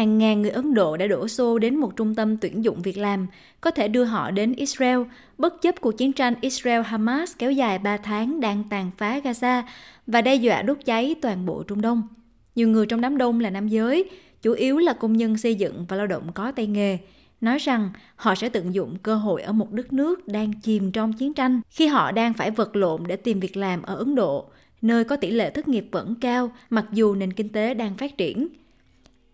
hàng ngàn người Ấn Độ đã đổ xô đến một trung tâm tuyển dụng việc làm, có thể đưa họ đến Israel, bất chấp cuộc chiến tranh Israel-Hamas kéo dài 3 tháng đang tàn phá Gaza và đe dọa đốt cháy toàn bộ Trung Đông. Nhiều người trong đám đông là nam giới, chủ yếu là công nhân xây dựng và lao động có tay nghề, nói rằng họ sẽ tận dụng cơ hội ở một đất nước đang chìm trong chiến tranh khi họ đang phải vật lộn để tìm việc làm ở Ấn Độ, nơi có tỷ lệ thất nghiệp vẫn cao mặc dù nền kinh tế đang phát triển.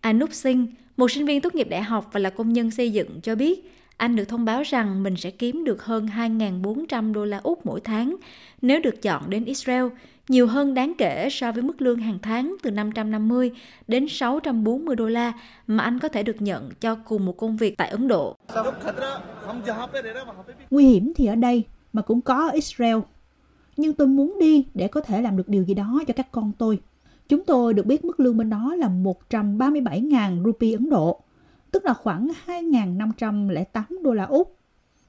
Anup Singh, một sinh viên tốt nghiệp đại học và là công nhân xây dựng cho biết, anh được thông báo rằng mình sẽ kiếm được hơn 2.400 đô la Úc mỗi tháng nếu được chọn đến Israel, nhiều hơn đáng kể so với mức lương hàng tháng từ 550 đến 640 đô la mà anh có thể được nhận cho cùng một công việc tại Ấn Độ. Nguy hiểm thì ở đây mà cũng có ở Israel. Nhưng tôi muốn đi để có thể làm được điều gì đó cho các con tôi. Chúng tôi được biết mức lương bên đó là 137.000 rupee Ấn Độ, tức là khoảng 2.508 đô la Úc.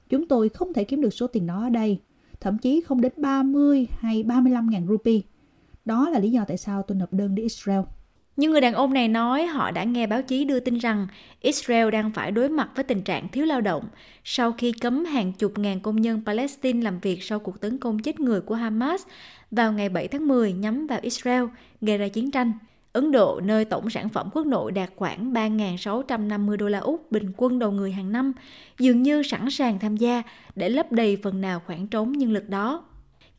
Chúng tôi không thể kiếm được số tiền đó ở đây, thậm chí không đến 30 hay 35.000 rupee. Đó là lý do tại sao tôi nộp đơn đi Israel. Nhưng người đàn ông này nói họ đã nghe báo chí đưa tin rằng Israel đang phải đối mặt với tình trạng thiếu lao động sau khi cấm hàng chục ngàn công nhân Palestine làm việc sau cuộc tấn công chết người của Hamas vào ngày 7 tháng 10 nhắm vào Israel, gây ra chiến tranh. Ấn Độ, nơi tổng sản phẩm quốc nội đạt khoảng 3.650 đô la Úc bình quân đầu người hàng năm, dường như sẵn sàng tham gia để lấp đầy phần nào khoảng trống nhân lực đó.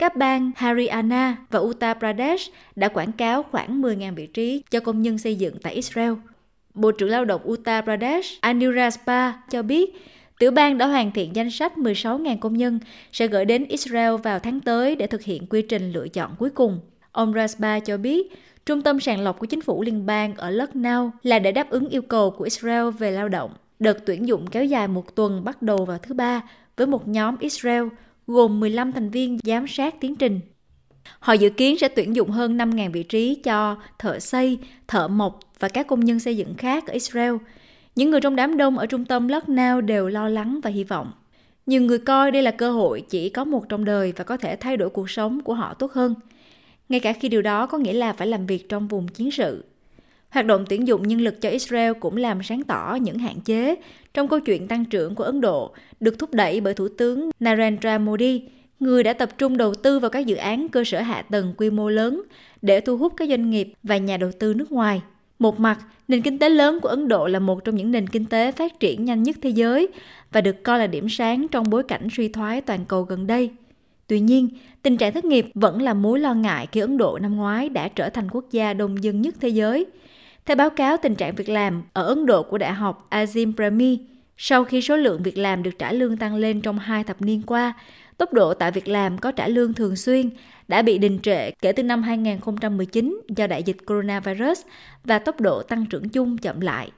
Các bang Haryana và Uttar Pradesh đã quảng cáo khoảng 10.000 vị trí cho công nhân xây dựng tại Israel. Bộ trưởng Lao động Uttar Pradesh Anil Raspa cho biết Tiểu bang đã hoàn thiện danh sách 16.000 công nhân sẽ gửi đến Israel vào tháng tới để thực hiện quy trình lựa chọn cuối cùng. Ông Raspa cho biết, trung tâm sàng lọc của chính phủ liên bang ở Lucknow là để đáp ứng yêu cầu của Israel về lao động. Đợt tuyển dụng kéo dài một tuần bắt đầu vào thứ Ba với một nhóm Israel gồm 15 thành viên giám sát tiến trình. Họ dự kiến sẽ tuyển dụng hơn 5.000 vị trí cho thợ xây, thợ mộc và các công nhân xây dựng khác ở Israel – những người trong đám đông ở trung tâm Lucknow đều lo lắng và hy vọng. Nhiều người coi đây là cơ hội chỉ có một trong đời và có thể thay đổi cuộc sống của họ tốt hơn. Ngay cả khi điều đó có nghĩa là phải làm việc trong vùng chiến sự. Hoạt động tuyển dụng nhân lực cho Israel cũng làm sáng tỏ những hạn chế trong câu chuyện tăng trưởng của Ấn Độ được thúc đẩy bởi Thủ tướng Narendra Modi, người đã tập trung đầu tư vào các dự án cơ sở hạ tầng quy mô lớn để thu hút các doanh nghiệp và nhà đầu tư nước ngoài. Một mặt, nền kinh tế lớn của Ấn Độ là một trong những nền kinh tế phát triển nhanh nhất thế giới và được coi là điểm sáng trong bối cảnh suy thoái toàn cầu gần đây. Tuy nhiên, tình trạng thất nghiệp vẫn là mối lo ngại khi Ấn Độ năm ngoái đã trở thành quốc gia đông dân nhất thế giới. Theo báo cáo tình trạng việc làm ở Ấn Độ của Đại học Azim Premi, sau khi số lượng việc làm được trả lương tăng lên trong hai thập niên qua, tốc độ tạo việc làm có trả lương thường xuyên đã bị đình trệ kể từ năm 2019 do đại dịch coronavirus và tốc độ tăng trưởng chung chậm lại.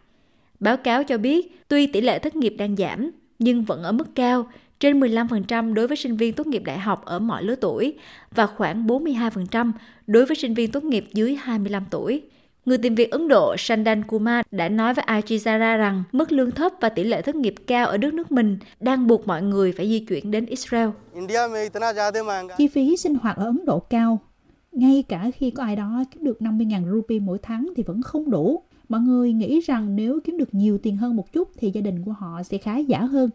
Báo cáo cho biết, tuy tỷ lệ thất nghiệp đang giảm, nhưng vẫn ở mức cao, trên 15% đối với sinh viên tốt nghiệp đại học ở mọi lứa tuổi và khoảng 42% đối với sinh viên tốt nghiệp dưới 25 tuổi. Người tìm việc Ấn Độ Sandan Kumar đã nói với Al Jazeera rằng mức lương thấp và tỷ lệ thất nghiệp cao ở đất nước mình đang buộc mọi người phải di chuyển đến Israel. Chi phí sinh hoạt ở Ấn Độ cao. Ngay cả khi có ai đó kiếm được 50.000 rupee mỗi tháng thì vẫn không đủ. Mọi người nghĩ rằng nếu kiếm được nhiều tiền hơn một chút thì gia đình của họ sẽ khá giả hơn.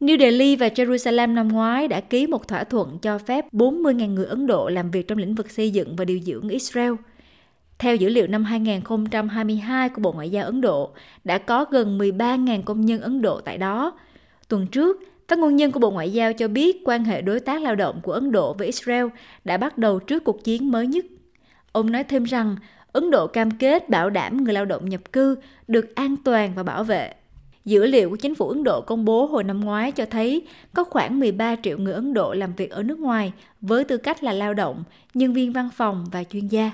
New Delhi và Jerusalem năm ngoái đã ký một thỏa thuận cho phép 40.000 người Ấn Độ làm việc trong lĩnh vực xây dựng và điều dưỡng Israel – theo dữ liệu năm 2022 của Bộ Ngoại giao Ấn Độ, đã có gần 13.000 công nhân Ấn Độ tại đó. Tuần trước, phát ngôn nhân của Bộ Ngoại giao cho biết quan hệ đối tác lao động của Ấn Độ với Israel đã bắt đầu trước cuộc chiến mới nhất. Ông nói thêm rằng Ấn Độ cam kết bảo đảm người lao động nhập cư được an toàn và bảo vệ. Dữ liệu của chính phủ Ấn Độ công bố hồi năm ngoái cho thấy có khoảng 13 triệu người Ấn Độ làm việc ở nước ngoài với tư cách là lao động, nhân viên văn phòng và chuyên gia.